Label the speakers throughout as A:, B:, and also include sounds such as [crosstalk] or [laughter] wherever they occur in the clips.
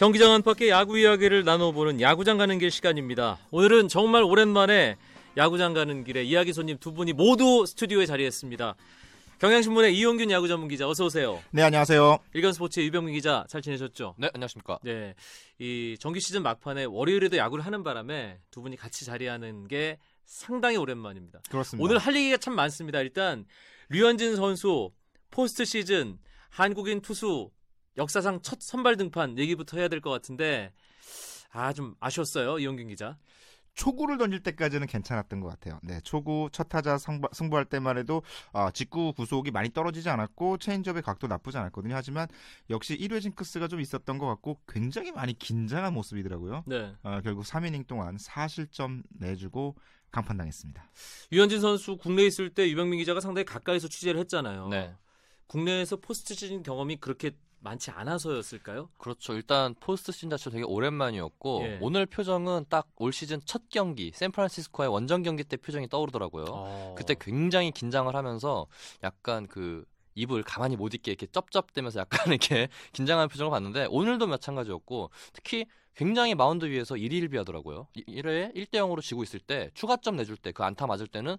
A: 경기장 안팎의 야구 이야기를 나눠보는 야구장 가는 길 시간입니다. 오늘은 정말 오랜만에 야구장 가는 길에 이야기 손님 두 분이 모두 스튜디오에 자리했습니다. 경향신문의 이용균 야구 전문 기자 어서 오세요.
B: 네, 안녕하세요.
A: 일간스포츠의 유병민 기자 잘 지내셨죠?
C: 네, 안녕하십니까.
A: 네, 이 정규 시즌 막판에 월요일에도 야구를 하는 바람에 두 분이 같이 자리하는 게 상당히 오랜만입니다.
B: 그렇습니다.
A: 오늘 할 얘기가 참 많습니다. 일단 류현진 선수 포스트 시즌 한국인 투수 역사상 첫 선발 등판 얘기부터 해야 될 것 같은데 아 좀 아쉬웠어요 이용균 기자.
B: 초구를 던질 때까지는 괜찮았던 것 같아요. 네, 초구 첫 타자 승부, 승부할 때만 해도 어, 직구 구속이 많이 떨어지지 않았고 체인지업의 각도 나쁘지 않았거든요. 하지만 역시 1회 징크스가 좀 있었던 것 같고 굉장히 많이 긴장한 모습이더라고요.
A: 네.
B: 어, 결국 3이닝 동안 4실점 내주고 강판당했습니다.
A: 류현진 선수 국내에 있을 때 유병민 기자가 상당히 가까이서 취재를 했잖아요.
C: 네.
A: 국내에서 포스트 시즌 경험이 그렇게 많지 않아서였을까요?
C: 그렇죠. 일단 포스트 시즌 자체가 되게 오랜만이었고
A: 예.
C: 오늘 표정은 딱 올 시즌 첫 경기 샌프란시스코의 원정 경기 때 표정이 떠오르더라고요.
A: 어.
C: 그때 굉장히 긴장을 하면서 약간 그 입을 가만히 못 있게 이렇게 쩝쩝대면서 약간 [laughs] 이렇게 긴장하는 표정을 봤는데 오늘도 마찬가지였고 특히 굉장히 마운드 위에서 일희일비하더라고요. 1회에 1대 0으로 지고 있을 때 추가점 내줄 때 그 안타 맞을 때는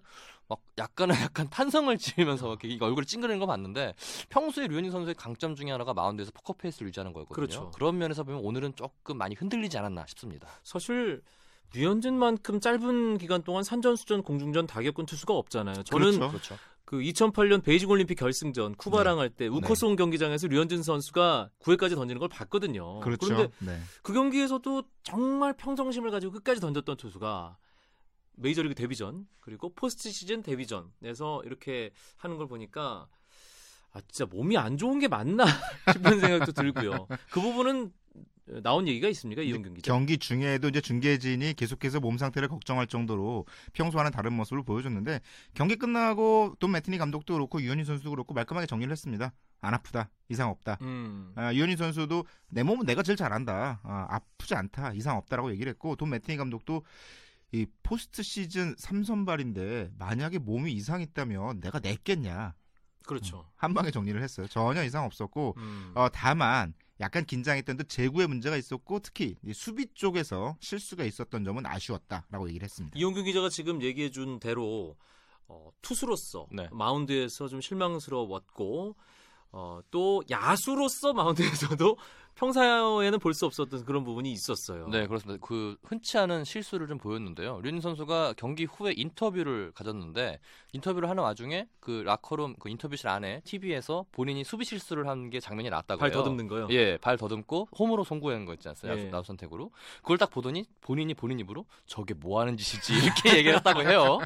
C: 막 약간은 [laughs] 약간 판성을 지으면서 이렇게 얼굴을 찡그리는 거 봤는데 평소에 류현진 선수의 강점 중에 하나가 마운드에서 포커페이스를 유지하는 거였거든요.
A: 그렇죠.
C: 그런 면에서 보면 오늘은 조금 많이 흔들리지 않았나 싶습니다.
A: 사실 류현진만큼 짧은 기간 동안 산전수전 공중전 다 겪은 투수가 없잖아요. 저는
B: 그렇죠.
C: 그
A: 2008년 베이징 올림픽 결승전 쿠바랑
B: 네.
A: 할때 우커스온 경기장에서 류현진 선수가 9회까지 던지는 걸 봤거든요.
B: 그렇죠.
A: 런데
B: 네.
A: 그 경기에서도 정말 평정심을 가지고 끝까지 던졌던 투수가 메이저리그 데뷔전 그리고 포스트 시즌 데뷔전에서 이렇게 하는 걸 보니까 아 진짜 몸이 안 좋은 게 맞나 [laughs] 싶은 생각도 들고요. 그 부분은 나온 얘기가 있습니까 이용균 기자?
B: 경기 중에도 이제 중계진이 계속해서 몸 상태를 걱정할 정도로 평소와는 다른 모습을 보여줬는데 경기 끝나고 돈 매티니 감독도 그렇고 유현희 선수도 그렇고 말끔하게 정리를 했습니다. 안 아프다, 이상 없다.
A: 음.
B: 아, 유현희 선수도 내 몸은 내가 제일 잘한다. 아, 아프지 않다. 이상 없다라고 얘기를 했고 돈 매티니 감독도 이 포스트 시즌 3선발인데 만약에 몸이 이상 있다면 내가 냈겠냐.
A: 그렇죠.
B: 한 방에 정리를 했어요. 전혀 이상 없었고
A: 음.
B: 어, 다만 약간 긴장했던 듯 제구에 문제가 있었고 특히 이 수비 쪽에서 실수가 있었던 점은 아쉬웠다라고 얘기를 했습니다.
A: 이용균 기자가 지금 얘기해 준 대로 어, 투수로서
C: 네.
A: 마운드에서 좀 실망스러웠고 어, 또 야수로서 마운드에서도 평소에는 볼 수 없었던 그런 부분이 있었어요.
C: 네, 그렇습니다. 그 흔치 않은 실수를 좀 보였는데요. 류현진 선수가 경기 후에 인터뷰를 가졌는데 인터뷰를 하는 와중에 그 라커룸 그 인터뷰실 안에 TV에서 본인이 수비 실수를 한 게 장면이 나왔다고
A: 발
C: 해요.
A: 더듬는 거요.
C: 예, 발 더듬고 홈으로 송구한 거 있지 않습니까?
A: 예.
C: 나우 선택으로. 그걸 딱 보더니 본인이 본인 입으로 저게 뭐 하는 짓이지 이렇게 [laughs] 얘기를 했다고 해요.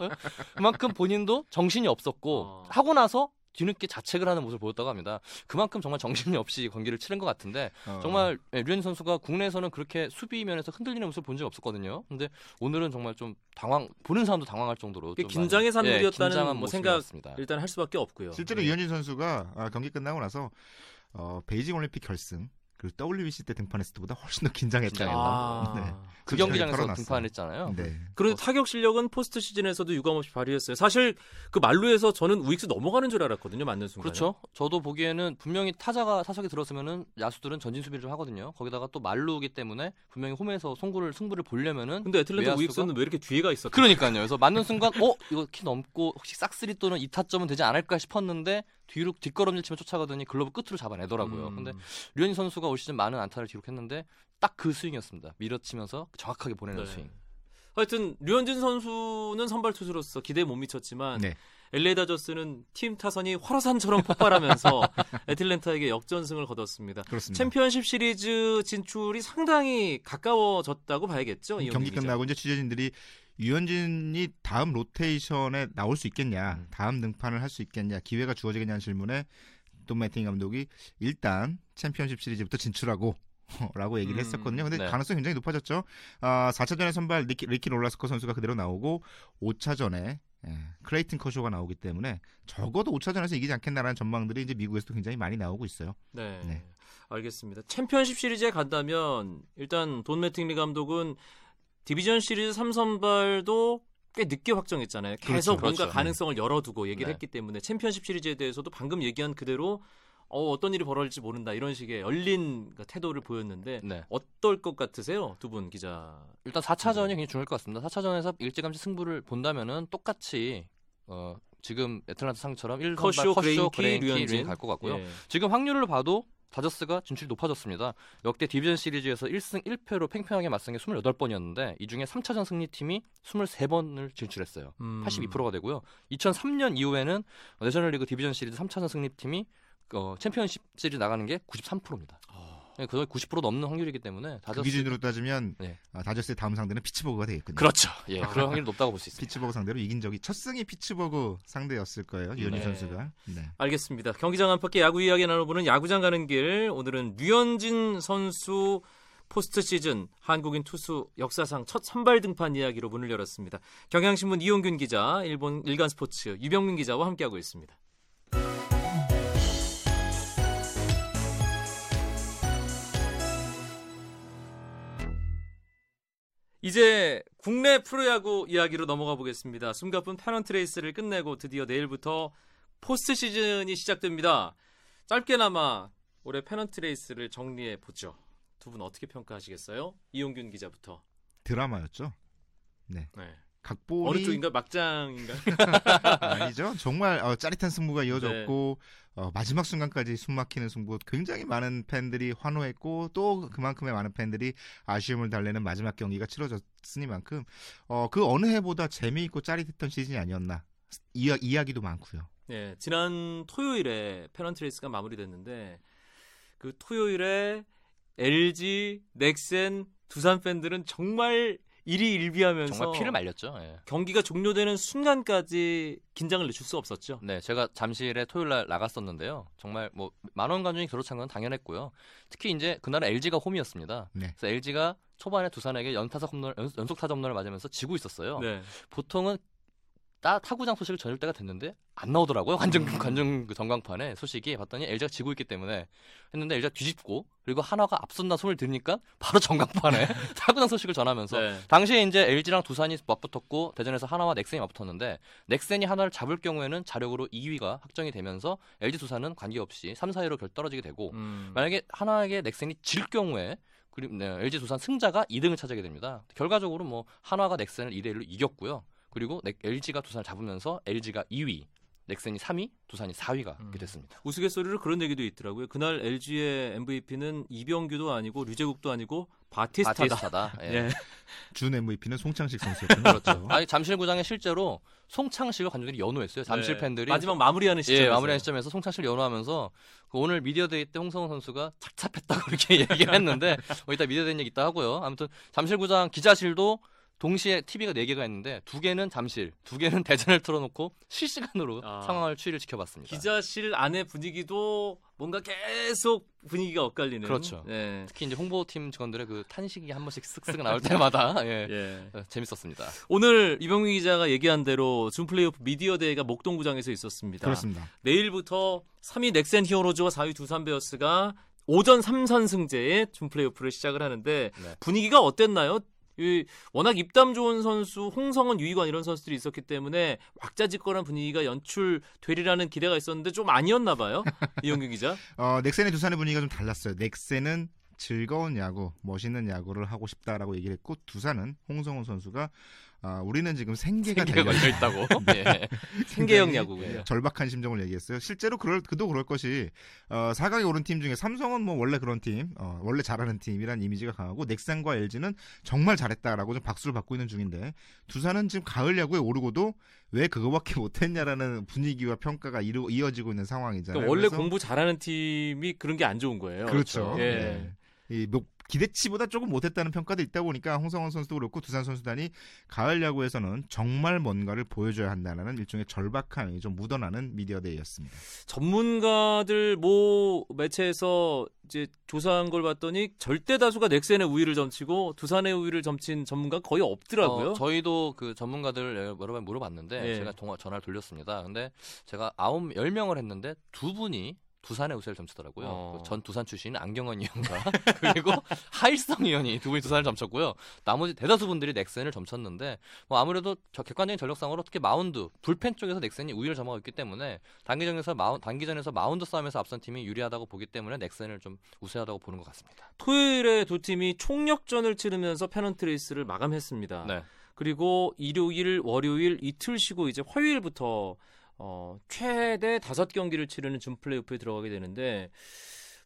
C: 그만큼 본인도 정신이 없었고
A: 어.
C: 하고 나서 뒤늦게 자책을 하는 모습을 보였다고 합니다. 그만큼 정말 정신이 없이 경기를 치른 것 같은데
B: 어,
C: 정말 예, 류현 선수가 국내에서는 그렇게 수비 면에서 흔들리는 모습을 본 적이 없었거든요. 근데 오늘은 정말 좀 당황 보는 사람도 당황할 정도로
A: 긴장의
C: 예,
A: 산물이었다는
C: 긴장한
A: 뭐
C: 모습이었습니다.
A: 일단 할 수밖에 없고요.
B: 실제로
A: 네.
B: 류현진 선수가 아, 경기 끝나고 나서 어, 베이징 올림픽 결승 그 WBC 때 등판했을 때보다 훨씬 더 긴장했다.
C: 긴장했다.
A: 아. [laughs]
B: 네.
C: 그
B: 그렇게
C: 경기장에서
B: 털어놨어요.
C: 등판했잖아요.
B: 네.
A: 그런데 타격 실력은 포스트 시즌에서도 유감없이 발휘했어요. 사실 그 만루에서 저는 우익수 넘어가는 줄 알았거든요. 맞는 순간에.
C: 그렇죠. 저도 보기에는 분명히 타자가 타석에 들었으면은 야수들은 전진 수비를 좀 하거든요. 거기다가 또 만루기 때문에 분명히 홈에서 송구를 승부를 보려면은
A: 근데 애틀랜타? 우익수는 왜 이렇게 뒤에가 있을까?
C: 그러니까요. 그래서 맞는 순간 어 이거 키 넘고 혹시 싹쓸이 또는 이타점은 되지 않을까 싶었는데 뒤로 뒷걸음질 치며 쫓아가더니 글러브 끝으로 잡아내더라고요.
A: 음.
C: 근데 류현진 선수가 올 시즌 많은 안타를 기록했는데 딱 그 스윙이었습니다. 밀어치면서 정확하게 보내는
A: 네.
C: 스윙.
A: 하여튼 류현진 선수는 선발 투수로서 기대에 못 미쳤지만
B: 네.
A: LA 다저스는 팀 타선이 화로산처럼 폭발하면서 [laughs] 애틀랜타에게 역전승을 거뒀습니다.
B: 그렇습니다.
A: 챔피언십 시리즈 진출이 상당히 가까워졌다고 봐야겠죠.
B: 경기. 끝나고 이제 취재진들이 유현진이 다음 로테이션에 나올 수 있겠냐,
C: 음.
B: 다음 등판을 할 수 있겠냐, 기회가 주어지겠냐는 질문에 돈 매팅리 감독이 일단 챔피언십 시리즈부터 진출하고 [laughs] 라고 얘기를
A: 음,
B: 했었거든요. 근데
C: 네.
B: 가능성이 굉장히 높아졌죠. 아, 4차전에 선발 리키, 리키 놀라스코 선수가 그대로 나오고 5차전에 예, 클레이튼 커쇼가 나오기 때문에 적어도 5차전에서 이기지 않겠나라는 전망들이 이제 미국에서도 굉장히 많이 나오고 있어요.
A: 네.
B: 네.
A: 알겠습니다. 챔피언십 시리즈에 간다면 일단 돈 매팅리 감독은 디비전 시리즈 3선발도 꽤 늦게 확정했잖아요. 계속
B: 그렇죠,
A: 뭔가
C: 그렇죠.
A: 가능성을 열어두고 얘기를
C: 네.
A: 했기 때문에 챔피언십 시리즈에 대해서도 방금 얘기한 그대로 어, 어떤 일이 벌어질지 모른다 이런 식의 열린 그 태도를 보였는데
C: 네.
A: 어떨 것 같으세요 두 분 기자?
C: 일단 4차전이 굉장히 중요할 것 같습니다. 4차전에서 일찌감치 승부를 본다면은 똑같이 어, 지금 애틀란타 상대처럼 1선발
A: 커쇼,
C: 커쇼,
A: 그레인키,
C: 그레인키,
A: 류현진.
C: 류현진 갈것 같고요.
A: 예.
C: 지금 확률을 봐도 다저스가 진출이 높아졌습니다. 역대 디비전 시리즈에서 1승 1패로 팽팽하게 맞선 게 28번이었는데 이 중에 3차전 승리팀이 23번을 진출했어요.
A: 음.
C: 82%가 되고요. 2003년 이후에는 내셔널리그 디비전 시리즈 3차전 승리팀이 어, 챔피언십 시리즈 나가는 게 93%입니다. 네, 그거 90% 넘는 확률이기 때문에
B: 그
C: 다저스
B: 기준으로 따지면
C: 네.
B: 아, 다저스의 다음 상대는 피츠버그가 되겠군요.
C: 그렇죠. 예,
A: 아. [laughs]
C: 그런 확률이 높다고 볼 수 있습니다.
B: 피츠버그 상대로 이긴 적이 첫 승이 피츠버그 상대였을 거예요. 류현진
A: 네.
B: 선수가. 네.
A: 알겠습니다. 경기장 안팎의 야구 이야기 나눠보는 야구장 가는 길 오늘은 류현진 선수 포스트 시즌 한국인 투수 역사상 첫 선발 등판 이야기로 문을 열었습니다. 경향신문 이용균 기자, 일본 일간 스포츠 유병민 기자와 함께하고 있습니다. 이제 국내 프로야구 이야기로 넘어가 보겠습니다. 숨가쁜 페넌트 레이스를 끝내고 드디어 내일부터 포스트 시즌이 시작됩니다. 짧게나마 올해 페넌트 레이스를 정리해 보죠. 두 분 어떻게 평가하시겠어요? 이용균 기자부터.
B: 드라마였죠.
A: 네.
B: 각본이
A: 어느 쪽인가 막장인가? [laughs]
B: 아니죠. 정말 어, 짜릿한 승부가 이어졌고 어, 마지막 순간까지 숨막히는 승부 굉장히 많은 팬들이 환호했고 또 그만큼의 많은 팬들이 아쉬움을 달래는 마지막 경기가 치러졌으니만큼 어, 그 어느 해보다 재미있고 짜릿했던 시즌이 아니었나 이야, 이야기도 많고요.
A: 네, 지난 토요일에 페넌트 레이스가 마무리됐는데 그 토요일에 LG, 넥센, 두산 팬들은 정말 일희일비하면서
C: 정말 피를 말렸죠. 예.
A: 경기가 종료되는 순간까지 긴장을 늦출 수 없었죠.
C: 네, 제가 잠실에 토요일 날 나갔었는데요. 정말 뭐 만원 관중이 그렇찬 건 당연했고요. 특히 이제 그날은 LG가 홈이었습니다.
B: 네.
C: 그래서 LG가 초반에 두산에게 연타석 홈런, 연- 연속 타점 홈런을 맞으면서 지고 있었어요.
A: 네.
C: 보통은 따, 타구장 소식을 전할 때가 됐는데 안 나오더라고요. 관중
A: 음.
C: 관중 그 전광판에 소식이 봤더니 LG가 지고 있기 때문에 했는데 LG가 뒤집고 그리고 한화가 앞선다 소리를 들으니까 바로 전광판에 [laughs] 타구장 소식을 전하면서
A: 네.
C: 당시에 이제 LG랑 두산이 맞붙었고 대전에서 하나와 넥센이 맞붙었는데 넥센이 하나를 잡을 경우에는 자력으로 2위가 확정이 되면서 LG 두산은 관계없이 3, 4위로 결 떨어지게 되고
A: 음.
C: 만약에 하나에게 넥센이 질 경우에 그리고 네, LG 두산 승자가 2등을 차지하게 됩니다. 결과적으로 뭐 한화가 넥센을 2대 1로 이겼고요. 그리고 넥- LG가 두산을 잡으면서 LG가 2위, 넥센이 3위, 두산이 4위가
A: 음.
C: 됐습니다.
A: 우스갯소리로 그런 얘기도 있더라고요. 그날 LG의 MVP는 이병규도 아니고 류재국도 아니고 바티스타다.
C: 바티스타다. [laughs] 예.
A: 예.
B: 준 MVP는 송창식 선수였군요.
C: 그렇죠. 아니 잠실구장에 실제로 송창식을 관중들이 연호했어요. 잠실
A: 네.
C: 팬들이
A: 마지막 마무리하는 시점.
C: 예, 마무리하는 시점에서 송창식 연호하면서 그 오늘 미디어데이 때 홍성흔 선수가 착잡했다고 [laughs] 이렇게 얘기를 했는데 뭐 이따 미디어데이 얘기 있다 하고요. 아무튼 잠실구장 기자실도 동시에 TV가 4개가 있는데 두 개는 잠실, 두 개는 [laughs] 대전을 틀어놓고 실시간으로
A: 아.
C: 상황을 추이를 지켜봤습니다.
A: 기자실 안의 분위기도 뭔가 계속 분위기가 엇갈리는.
C: 그렇죠.
A: 예.
C: 특히 이제 홍보팀 직원들의 그 탄식이 한 번씩 쓱쓱 나올 때마다 예, [laughs]
A: 예.
C: 어, 재밌었습니다.
A: 오늘 이병민 기자가 얘기한 대로 준 플레이오프 미디어 대회가 목동구장에서 있었습니다.
B: 그렇습니다.
A: 내일부터 3위 넥센 히어로즈와 4위 두산 베어스가 오전 3선승제의 준 플레이오프를 시작을 하는데
C: 네.
A: 분위기가 어땠나요? 이 워낙 입담 좋은 선수 홍성은 유희관 이런 선수들이 있었기 때문에 왁자지껄한 분위기가 연출되리라는 기대가 있었는데 좀 아니었나 봐요. [laughs] 이용규 기자.
B: 어, 넥센의 두산의 분위기가 좀 달랐어요. 넥센은 즐거운 야구, 멋있는 야구를 하고 싶다라고 얘기를 했고 두산은 홍성훈 선수가 아, 우리는 지금 생계가
C: 걸려 있다고. [laughs] 예.
A: 생계형 야구군요.
B: 예, 절박한 심정을 얘기했어요. 실제로 그럴 그도 그럴 것이 어, 4강에 오른 팀 중에 삼성은 뭐 원래 그런 팀, 어, 원래 잘하는 팀이란 이미지가 강하고 넥센과 LG는 정말 잘했다라고 좀 박수를 받고 있는 중인데 두산은 지금 가을 야구에 오르고도 왜 그거밖에 [laughs] 못했냐라는 분위기와 평가가 이루, 이어지고 있는 상황이잖아요.
A: 그러니까 원래 공부 잘하는 팀이 그런 게 안 좋은 거예요.
B: 그렇죠.
A: 예.
B: 예. 이 목- 기대치보다 조금 못했다는 평가도 있다 보니까 홍성흔 선수도 그렇고 두산 선수단이 가을 야구에서는 정말 뭔가를 보여줘야 한다는 일종의 절박함이 좀 묻어나는 미디어 데이였습니다.
A: 전문가들 모 매체에서 이제 조사한 걸 봤더니 절대 다수가 넥센의 우위를 점치고 두산의 우위를 점친 전문가 가 거의 없더라고요.
C: 어, 저희도 그 전문가들 여러 번 물어봤는데
A: 예.
C: 제가 통화 전화를 돌렸습니다. 근데 제가 아홉 열 명을 했는데 두 분이 두산의 우세를 점치더라고요.
A: 어.
C: 그전 두산 출신 안경현 위원과 [laughs] 그리고 하일성 위원이 두 분이 두산을 점쳤고요. 나머지 대다수 분들이 넥센을 점쳤는데 뭐 아무래도 저 객관적인 전력상으로 특히 마운드 불펜 쪽에서 넥센이 우위를 점하고 있기 때문에 단기전에서 마운 단기전에서 마운드 싸움에서 앞선 팀이 유리하다고 보기 때문에 넥센을 좀 우세하다고 보는 것 같습니다.
A: 토요일에 두 팀이 총력전을 치르면서 페넌트 레이스를 마감했습니다.
C: 네.
A: 그리고 일요일, 월요일 이틀 쉬고 이제 화요일부터 어, 최대 다섯 경기를 치르는 준 플레이오프에 들어가게 되는데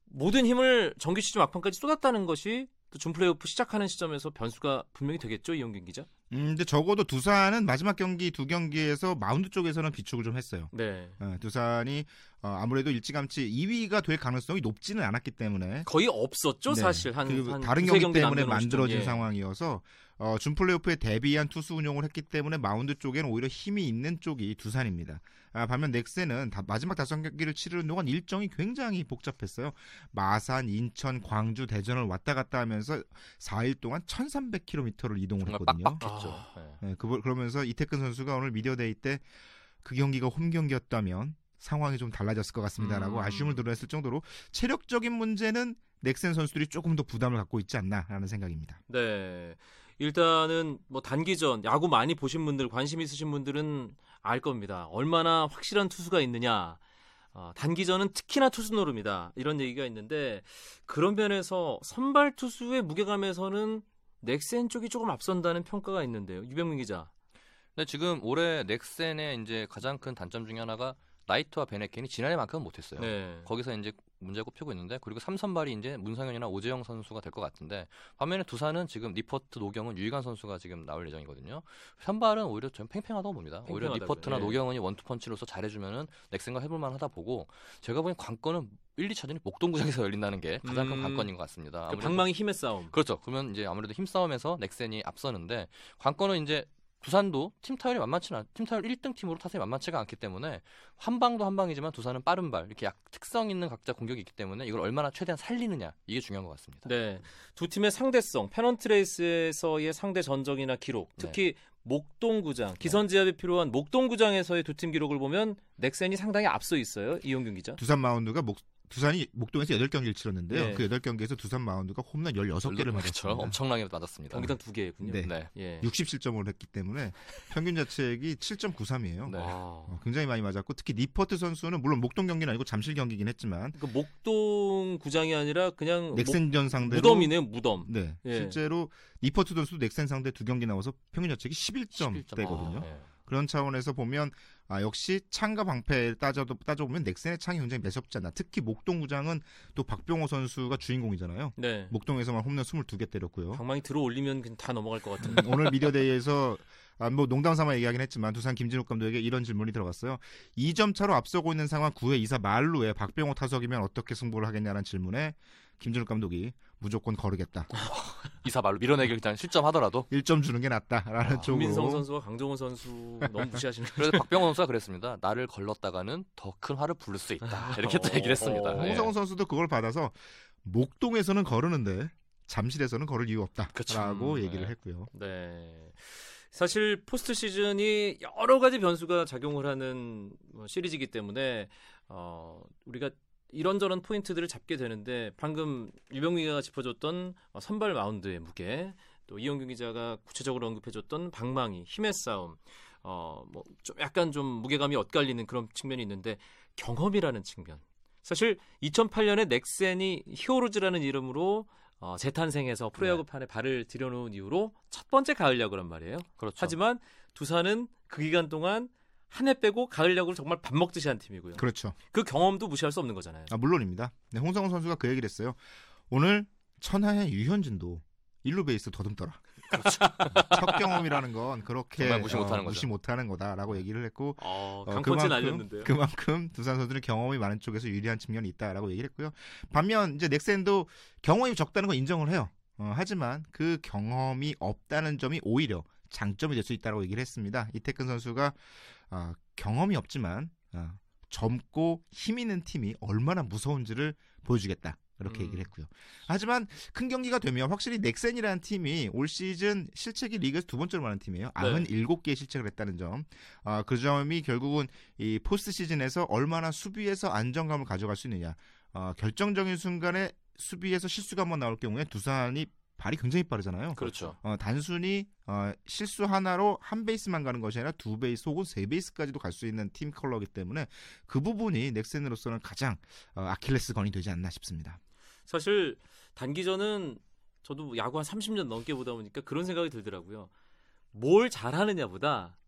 A: 모든 힘을 정규 시즌 막판까지 쏟았다는 것이 또 준 플레이오프 시작하는 시점에서 변수가 분명히 되겠죠 이용균 기자.
B: 음, 근데 적어도 두산은 마지막 경기 두 경기에서 마운드 쪽에서는 비축을 좀 했어요.
A: 네.
B: 어, 두산이 어, 아무래도 일찌감치 2위가 될 가능성이 높지는 않았기 때문에
A: 거의 없었죠
B: 네,
A: 사실 한, 그한
B: 다른 경기 때문에 만들어진.
A: 예.
B: 상황이어서 어, 준 플레이오프에 대비한 투수 운용을 했기 때문에 마운드 쪽에는 오히려 힘이 있는 쪽이 두산입니다. 아, 반면 넥센은 다- 마지막 다섯 경기를 치르는 동안 일정이 굉장히 복잡했어요. 마산, 인천, 광주, 대전을 왔다 갔다 하면서 4일 동안 1,300km를 이동을 했거든요.
C: 빡빡했죠.
A: 아.
C: 네.
B: 네, 그, 그러면서 이택근 선수가 오늘 미디어데이 때 그 경기가 홈 경기였다면 상황이 좀 달라졌을 것 같습니다라고
A: 음.
B: 아쉬움을 드러냈을 정도로 체력적인 문제는 넥센 선수들이 조금 더 부담을 갖고 있지 않나라는 생각입니다.
A: 네. 일단은 뭐 단기전 야구 많이 보신 분들 관심 있으신 분들은 알 겁니다. 얼마나 확실한 투수가 있느냐. 어, 단기전은 특히나 투수 노름이다. 이런 얘기가 있는데 그런 면에서 선발 투수의 무게감에서는 넥센 쪽이 조금 앞선다는 평가가 있는데요. 유병민 기자.
C: 근데 지금 올해 넥센의 이제 가장 큰 단점 중에 하나가 나이트와 밴헤켄이 지난해만큼은 못했어요.
A: 네.
C: 거기서 이제 문제가 꼽히고 있는데 그리고 삼선발이 이제 문성현이나 오재영 선수가 될 것 같은데 반면에 두산은 지금 니퍼트 노경은 유희관 선수가 지금 나올 예정이거든요. 선발은 오히려 좀 팽팽하다고 봅니다. 오히려. 니퍼트나
A: 예.
C: 노경은이 원투펀치로서 잘해주면은 넥센과 해볼만 하다 보고 제가 보기엔 관건은 1, 2차전이 목동구장에서 열린다는 게 가장 큰
A: 음.
C: 관건인 것 같습니다.
A: 그 방망이 힘의 싸움.
C: 그렇죠. 그러면 이제 아무래도 힘 싸움에서 넥센이 앞서는데 관건은 이제 두산도 팀 타율이 만만치는 않, 팀 타율 1등 팀으로 타선이 만만치가 않기 때문에 한 방도 한 방이지만 두산은 빠른 발 이렇게 약 특성 있는 각자 공격이 있기 때문에 이걸 얼마나 최대한 살리느냐 이게 중요한 것 같습니다.
A: 네. 두 팀의 상대성, 페넌트 레이스에서의 상대 전적이나 기록,
C: 네.
A: 특히 목동구장, 기선제압이 필요한 목동구장에서의 두 팀 기록을 보면 넥센이 상당히 앞서 있어요. 이용균 기자.
B: 두산 마운드가 목, 두산이 목동에서 8경기를 치렀는데요.
A: 네.
B: 그 8경기에서 두산 마운드가 홈런 16개를
C: 그렇죠.
B: 맞았습니다.
C: 엄청나게 맞았습니다.
A: 경기당 두 개군요.
B: 네.
C: 네.
A: 예.
B: 60실점을 했기 때문에 평균 자책이 7.93이에요.
C: 네.
A: 와.
B: 어, 굉장히 많이 맞았고 특히 니퍼트 선수는 물론 목동 경기는 아니고 잠실 경기긴 했지만
A: 그 목동 구장이 아니라 그냥
B: 넥센전
A: 목,
B: 상대로
A: 무덤이네요, 무덤.
B: 네,
A: 예.
B: 실제로 니퍼트 선수도 넥센 상대 두 경기 나와서 평균 자책이 11점
C: 11점.
B: 대거든요.
C: 네.
B: 그런 차원에서 보면 아, 역시 창과 방패 따져도 따져보면 넥센의 창이 굉장히 매섭지 않나. 특히 목동구장은 또 박병호 선수가 주인공이잖아요.
A: 네.
B: 목동에서만 홈런 22개 때렸고요.
A: 방망이 들어 올리면 다 넘어갈 것 같은데.
B: 오늘 미디어데이에서 아, 뭐 농담 삼아 얘기하긴 했지만 두산 김진욱 감독에게 이런 질문이 들어갔어요. 2점 차로 앞서고 있는 상황 9회 2사 말루에 박병호 타석이면 어떻게 승부를 하겠냐는 질문에 김진욱 감독이 무조건 거르겠다. [laughs]
C: 이사 말로 밀어내기 일단 실점하더라도
B: 1점 주는 게 낫다라는
A: 아,
B: 쪽으로.
A: 민성 선수와 강정호 선수 너무 무시하시는 [laughs]
C: 그래서 박병호 선수가 그랬습니다. 나를 걸렀다가는 더 큰 화를 부를 수 있다. [laughs] 이렇게 또 얘기를 했습니다.
A: 어,
C: 예.
B: 홍성훈 선수도 그걸 받아서 목동에서는 거르는데 잠실에서는 걸을 이유 없다라고
C: 그쵸. 음,
B: 얘기를
C: 네.
B: 했고요.
A: 네. 사실 포스트 시즌이 여러 가지 변수가 작용을 하는 뭐 시리즈이기 때문에 어, 우리가 이런저런 포인트들을 잡게 되는데 방금 유병민가 짚어줬던 어, 선발 마운드의 무게 또 이영균 기자가 구체적으로 언급해줬던 방망이 힘의 싸움 어, 뭐 좀 약간 좀 무게감이 엇갈리는 그런 측면이 있는데 경험이라는 측면 사실 2008년에 넥센이 히어로즈라는 이름으로 어, 재탄생해서 프로야구판에 발을 들여놓은 이후로 첫 번째 가을 야구란 말이에요.
C: 그렇죠.
A: 하지만 두산은 그 기간 동안 한 해 빼고 가을 야구를 정말 밥 먹듯이 한 팀이고요.
B: 그렇죠.
A: 그 경험도 무시할 수 없는 거잖아요.
B: 아, 물론입니다. 네, 홍성훈 선수가 그 얘기를 했어요. 오늘 천하의 유현진도 일루 베이스 더듬더라. 첫 경험이라는 건 그렇게
C: 무시 못하는
B: 어, 무시. 못하는 거다라고 얘기를 했고
A: 어,
B: 어,
A: 강펀치 날렸는데요.
B: 그만큼 두산 선수는 경험이 많은 쪽에서 유리한 측면이 있다라고 얘기를 했고요. 반면 이제 넥센도 경험이 적다는 건 인정을 해요. 어, 하지만 그 경험이 없다는 점이 오히려 장점이 될 수 있다고 얘기를 했습니다. 이태근 선수가 아, 경험이 없지만 아, 젊고 힘 있는 팀이 얼마나 무서운지를 보여주겠다. 그렇게
A: 음.
B: 얘기를 했고요. 하지만 큰 경기가 되면 확실히 넥센이라는 팀이 올 시즌 실책이 리그에서 두 번째로 많은 팀이에요.
A: 네.
B: 97개의 실책을 했다는 점. 아, 그 점이 결국은 이 포스트 시즌에서 얼마나 수비에서 안정감을 가져갈 수 있느냐. 아, 결정적인 순간에 수비에서 실수가 한번 나올 경우에 두산이 발이 굉장히 빠르잖아요.
C: 그렇죠.
B: 어, 단순히 어, 실수 하나로 한 베이스만 가는 것이 아니라 두 베이스 혹은 세 베이스까지도 갈 수 있는 팀 컬러이기 때문에 그 부분이 넥센으로서는 가장 어, 아킬레스 건이 되지 않나 싶습니다.
A: 사실 단기전은 저도 야구 한 30년 넘게 보다 보니까 그런 생각이 들더라고요. 뭘 잘하느냐보다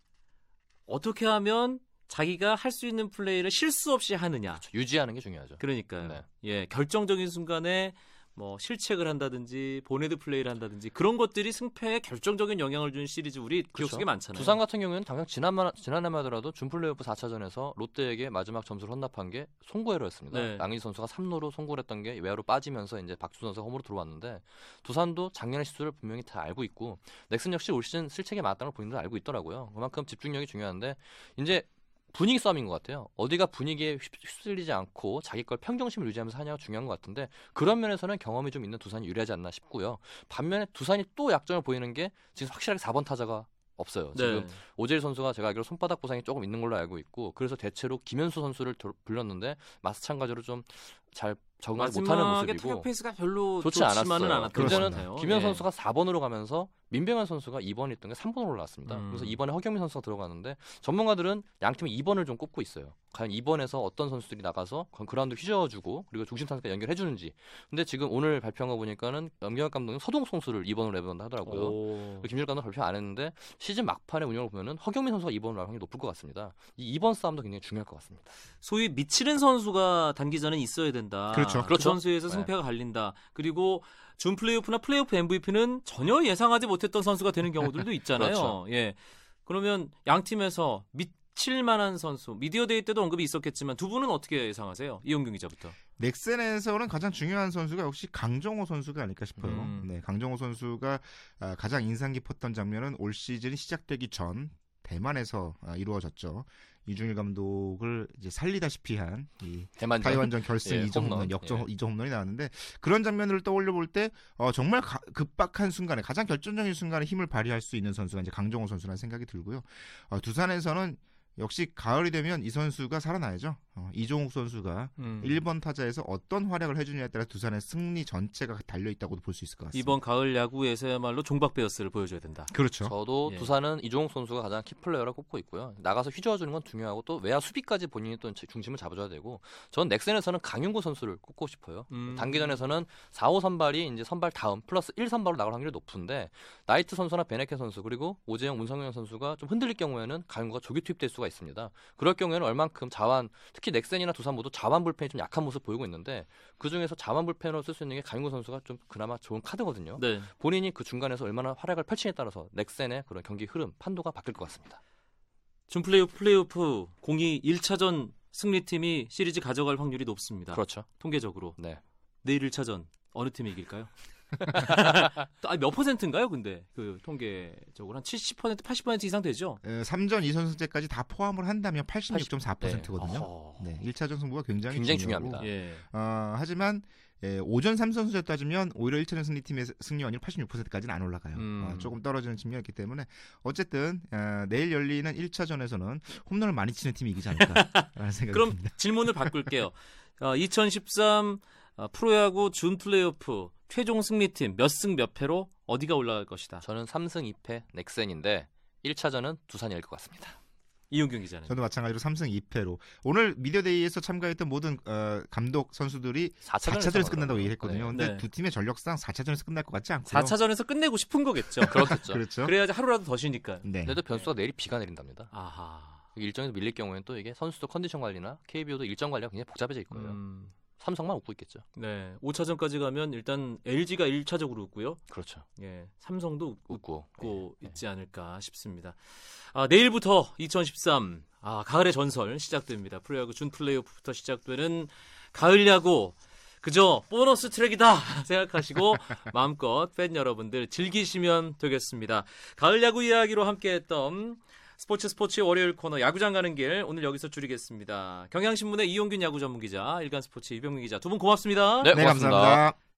A: 어떻게 하면 자기가 할 수 있는 플레이를 실수 없이 하느냐.
C: 그렇죠. 유지하는 게 중요하죠.
A: 그러니까요.
C: 네.
A: 예, 결정적인 순간에 뭐 실책을 한다든지 보네드 플레이를 한다든지 그런 것들이 승패에 결정적인 영향을 주는 시리즈 우리 기억
C: 그렇죠.
A: 속에 많잖아요.
C: 두산 같은 경우에는 당장 지난만 지난해만 하더라도 준플레이오프 4차전에서 롯데에게 마지막 점수를 헌납한 게 송구에러였습니다.
A: 네.
C: 양희 선수가 3루로 송구를 했던 게 외야로 빠지면서 이제 박수 선수가 홈으로 들어왔는데 두산도 작년의 실수를 분명히 다 알고 있고 넥슨 역시 올 시즌 실책이 많았다는 걸 본인들 알고 있더라고요. 그만큼 집중력이 중요한데 이제 분위기 싸움인 것 같아요. 어디가 분위기에 휩- 휩쓸리지 않고 자기 걸 평정심을 유지하면서 하냐가 중요한 것 같은데 그런 면에서는 경험이 좀 있는 두산이 유리하지 않나 싶고요. 반면에 두산이 또 약점을 보이는 게 지금 확실하게 4번 타자가 없어요. 지금
A: 네.
C: 오재일 선수가 제가 알기로 손바닥 부상이 조금 있는 걸로 알고 있고 그래서 대체로 김현수 선수를 도- 불렀는데 마찬가지로 좀 잘 적응하지 못하는 모습이고
A: 타격 페이스가 별로
C: 좋지 않았어요.
A: 않았던 같아요.
C: 김현
A: 예.
C: 선수가 4번으로 가면서 민병헌 선수가 2번에 있던 게 3번으로 올라왔습니다.
A: 음.
C: 그래서 이번에 허경민 선수가 들어가는데 전문가들은 양 팀이 2번을 좀 꼽고 있어요. 과연 2번에서 어떤 선수들이 나가서 그 그라운드 휘저어주고 그리고 중심 타선까 연결해주는지. 근데 지금 오늘 발표한 거 보니까는 염경엽 감독이 서동욱 선수를 2번으로 내본다 하더라고요.
A: 오.
C: 김진욱 감독 발표 안 했는데 시즌 막판에 운영을 보면은 허경민 선수가 2번으로 나올 확률이 높을 것 같습니다. 이 2번 싸움도 굉장히 중요할 것 같습니다.
A: 소위 미치는 선수가 단기전에 있어야 된다.
B: 그렇죠.
A: 그
C: 그렇죠.
A: 선수에서
C: 네.
A: 승패가 갈린다. 그리고 준 플레이오프나 플레이오프 MVP는 전혀 예상하지 못했던 선수가 되는 경우들도 있잖아요. [laughs]
C: 그렇죠.
A: 예. 그러면 양 팀에서 미칠 만한 선수, 미디어 데이 때도 언급이 있었겠지만 두 분은 어떻게 예상하세요? 이용균 기자부터.
B: 넥센에서는 가장 중요한 선수가 역시 강정호 선수가 아닐까 싶어요.
A: 음.
B: 네, 강정호 선수가 아, 가장 인상 깊었던 장면은 올 시즌이 시작되기 전 대만에서 아, 이루어졌죠. 이중일 감독을 이제 살리다시피 한이
C: 대만전.
B: 타이완전 결승
C: 예,
B: 2점
C: 홈런.
B: 홈런, 역전
C: 예.
B: 2점 홈런이 나왔는데 그런 장면을 떠올려 볼 때 어, 정말 가- 급박한 순간에 가장 결정적인 순간에 힘을 발휘할 수 있는 선수가 이제 강정호 선수라는 생각이 들고요. 어, 두산에서는 역시 가을이 되면 이 선수가 살아나야죠. 어, 이종욱 선수가
A: 음.
B: 1번 타자에서 어떤 활약을 해주냐에 따라 두산의 승리 전체가 달려 있다고도 볼 수 있을 것 같습니다.
A: 이번 가을 야구에서야말로 종박 베어스를 보여줘야 된다.
B: 그렇죠.
C: 저도
A: 예.
C: 두산은 이종욱 선수가 가장 key player라 꼽고 있고요. 나가서 휘저어주는 건 중요하고 또 외야 수비까지 본인이 또 중심을 잡아줘야 되고 전 넥센에서는 강윤구 선수를 꼽고 싶어요.
A: 음.
C: 단기전에서는 4, 5 선발이 이제 선발 다음 플러스 1 선발로 나갈 확률이 높은데 나이트 선수나 밴헤켄 선수 그리고 오재영, 문성현 선수가 좀 흔들릴 경우에는 강윤구가 조기 투입될 수가 있습니다. 그럴 경우에는 얼만큼 좌완 특히 넥센이나 두산 모두 좌완 불펜이 좀 약한 모습 보이고 있는데 그 중에서 자완 불펜으로 쓸 수 있는 게 강윤구 선수가 좀 그나마 좋은 카드거든요.
A: 네.
C: 본인이 그 중간에서 얼마나 활약을 펼치냐에 따라서 넥센의 그런 경기 흐름 판도가 바뀔 것 같습니다.
A: 준 플레이오프 플레이오프 공이 1차전 승리팀이 시리즈 가져갈 확률이 높습니다.
C: 그렇죠.
A: 통계적으로.
C: 네.
A: 내일 1차전 어느 팀이 이길까요? 아, 몇 퍼센트인가요, 근데? 그 통계적으로 한 70%, 80% 이상 되죠?
B: 에, 3전 2선승제까지 다 포함을 한다면 86.4%거든요.
A: 어허.
B: 네, 1차전 승부가 굉장히,
C: 굉장히
B: 중요하고,
C: 중요합니다.
A: 예.
B: 어, 하지만 예, 오전 3선수제 따지면 오히려 1차전 승리팀의 승리원이 86%까지는 안 올라가요.
A: 음.
B: 어, 조금 떨어지는 측면이 있기 때문에 어쨌든 어, 내일 열리는 1차전에서는 홈런을 많이 치는 팀이 이기지 않을까라는 [laughs] 생각이
A: 그럼
B: 듭니다.
A: 질문을 바꿀게요. 어, 2013 어, 프로야구 준 플레이오프 최종 승리팀 몇 승 몇 패로 어디가 올라갈 것이다.
C: 저는 3승 2패 넥센인데 1차전은 두산이 일것 같습니다.
A: 이용균 기자는.
B: 저도 마찬가지로 3승 2패로 오늘 미디어데이에서 참가했던 모든 어, 감독 선수들이 4차전에서 끝난다고 얘기했거든요. 근데
A: 네.
B: 두 팀의 전력상 4차전에서 끝날 것 같지 않고요.
A: 4차전에서 끝내고 싶은 거겠죠. [laughs]
C: 그렇겠죠.
B: 그렇죠.
A: 그래야지 하루라도 더 쉬니까.
B: 네.
C: 그래도 변수가 내일 비가 내린답니다.
A: 아하.
C: 일정에서 밀릴 경우에는 또 이게 선수도 컨디션 관리나 KBO도 일정 관리가 굉장히 복잡해질 거예요.
A: 음,
C: 삼성만 웃고 있겠죠.
A: 네. 5차전까지 가면 일단 LG가 1차적으로 웃고요.
C: 그렇죠.
A: 예. 삼성도
C: 웃고.
A: 웃고
C: 네.
A: 있지 않을까 싶습니다. 아, 내일부터 2013 아, 가을의 전설 시작됩니다. 프로야구 준 플레이오프부터 시작되는 가을 야구 그저 보너스 트랙이다 [laughs] 생각하시고 [laughs] 마음껏 팬 여러분들 즐기시면 되겠습니다. 가을 야구 이야기로 함께했던 스포츠 스포츠 월요일 코너 야구장 가는 길 오늘 여기서 줄이겠습니다. 경향신문의 이용균 야구 전문 기자, 일간 스포츠 이병민 기자 두 분 고맙습니다.
C: 네,
B: 네,
C: 고맙습니다.
B: 감사합니다.